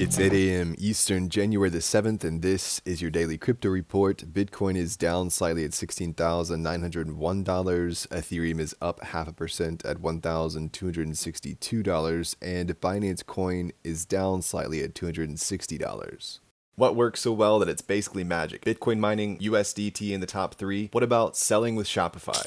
It's 8 a.m. Eastern, January the 7th, and this is your daily crypto report. Bitcoin is down slightly at $16,901. Ethereum is up half a percent at $1,262. And Binance Coin is down slightly at $260. What works so well that it's basically magic? Bitcoin mining, USDT in the top three. What about selling with Shopify?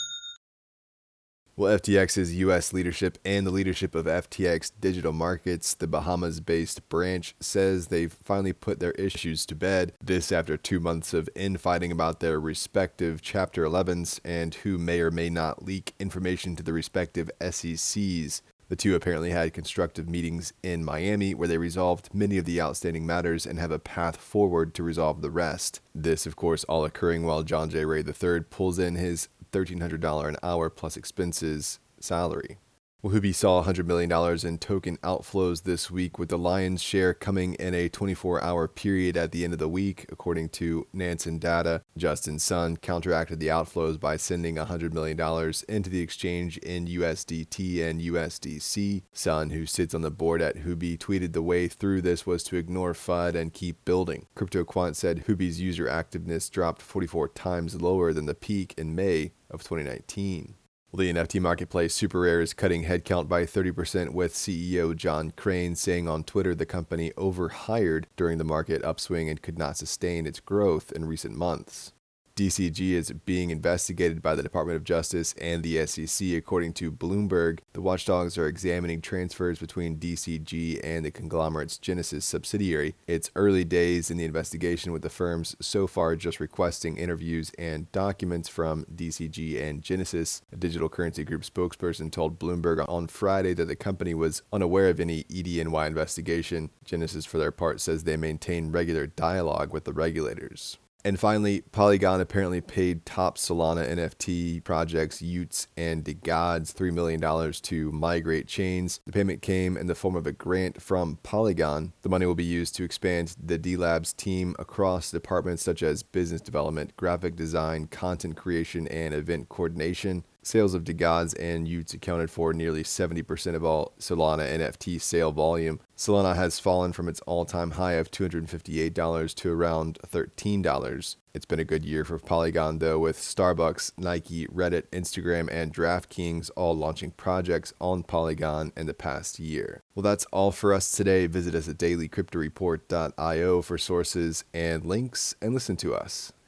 Well, FTX's U.S. leadership and the leadership of FTX Digital Markets, the Bahamas based branch, says they've finally put their issues to bed. This after two months of infighting about their respective Chapter 11s and who may or may not leak information to the respective SECs. The two apparently had constructive meetings in Miami where they resolved many of the outstanding matters and have a path forward to resolve the rest. This, of course, all occurring while John J. Ray III pulls in his $1,300 an hour plus expenses salary. Well, Huobi saw $100 million in token outflows this week, with the lion's share coming in a 24 hour period at the end of the week, according to Nansen data. Justin Sun counteracted the outflows by sending $100 million into the exchange in USDT and USDC. Sun, who sits on the board at Huobi, tweeted the way through this was to ignore FUD and keep building. CryptoQuant said Huobi's user activeness dropped 44 times lower than the peak in May of 2019. Well, the NFT marketplace SuperRare is cutting headcount by 30%, with CEO John Crain saying on Twitter the company overhired during the market upswing and could not sustain its growth in recent months. DCG is being investigated by the Department of Justice and the SEC, according to Bloomberg. The watchdogs are examining transfers between DCG and the conglomerate's Genesis subsidiary. It's early days in the investigation, with the firms so far just requesting interviews and documents from DCG and Genesis. A digital currency group spokesperson told Bloomberg on Friday that the company was unaware of any EDNY investigation. Genesis, for their part, says they maintain regular dialogue with the regulators. And finally, Polygon apparently paid top Solana NFT projects y00ts and DeGods $3 million to migrate chains. The payment came in the form of a grant from Polygon. The money will be used to expand the DeLabs team across departments such as business development, graphic design, content creation, and event coordination. Sales of DeGods and y00ts accounted for nearly 70% of all Solana NFT sale volume. Solana has fallen from its all time high of $258 to around $13. It's been a good year for Polygon, though, with Starbucks, Nike, Reddit, Instagram, and DraftKings all launching projects on Polygon in the past year. Well, that's all for us today. Visit us at dailycryptoreport.io for sources and links and listen to us